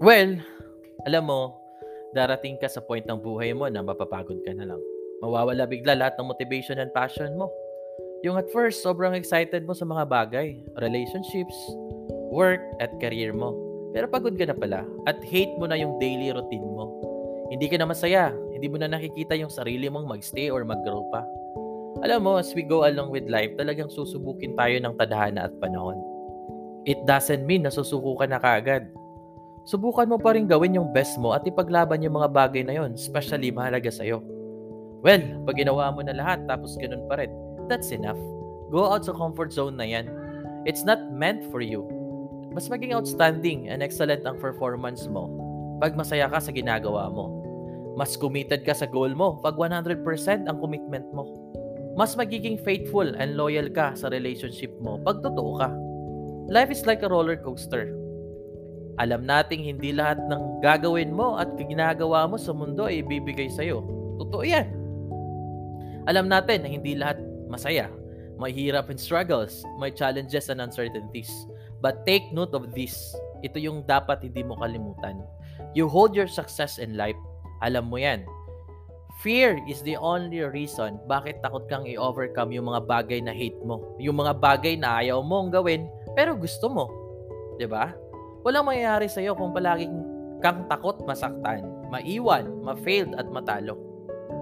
Well, alam mo, darating ka sa point ng buhay mo na mapapagod ka na lang. Mawawala bigla lahat ng motivation and passion mo. Yung at first, sobrang excited mo sa mga bagay, relationships, work, at career mo. Pero pagod ka na pala at hate mo na yung daily routine mo. Hindi ka na masaya, hindi mo na nakikita yung sarili mong magstay or mag-grow pa. Alam mo, as we go along with life, talagang susubukin tayo ng tadhana at panahon. It doesn't mean na susuko ka na kaagad subukan mo pa rin gawin yung best mo at ipaglaban yung mga bagay na yon, especially mahalaga sa'yo. Well, pag ginawa mo na lahat tapos ganun pa rin, that's enough. Go out sa comfort zone na yan. It's not meant for you. Mas maging outstanding and excellent ang performance mo pag masaya ka sa ginagawa mo. Mas committed ka sa goal mo pag 100% ang commitment mo. Mas magiging faithful and loyal ka sa relationship mo pag totoo ka. Life is like a roller coaster alam nating hindi lahat ng gagawin mo at ginagawa mo sa mundo ay ibibigay sa'yo. Totoo yan. Alam natin na hindi lahat masaya. May hirap and struggles, may challenges and uncertainties. But take note of this. Ito yung dapat hindi mo kalimutan. You hold your success in life. Alam mo yan. Fear is the only reason bakit takot kang i-overcome yung mga bagay na hate mo. Yung mga bagay na ayaw mong gawin pero gusto mo. 'Di ba? Walang mangyayari sa iyo kung palaging kang takot masaktan, maiwan, ma-failed at matalo.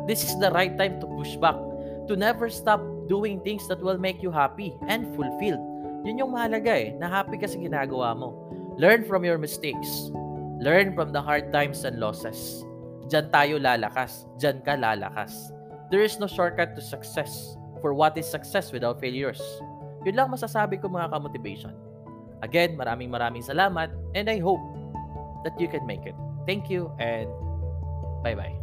This is the right time to push back, to never stop doing things that will make you happy and fulfilled. Yun yung mahalaga eh, na happy ka sa ginagawa mo. Learn from your mistakes. Learn from the hard times and losses. Diyan tayo lalakas. Diyan ka lalakas. There is no shortcut to success. For what is success without failures? Yun lang masasabi ko mga ka-motivation. Again, maraming maraming salamat and I hope that you can make it. Thank you and bye-bye.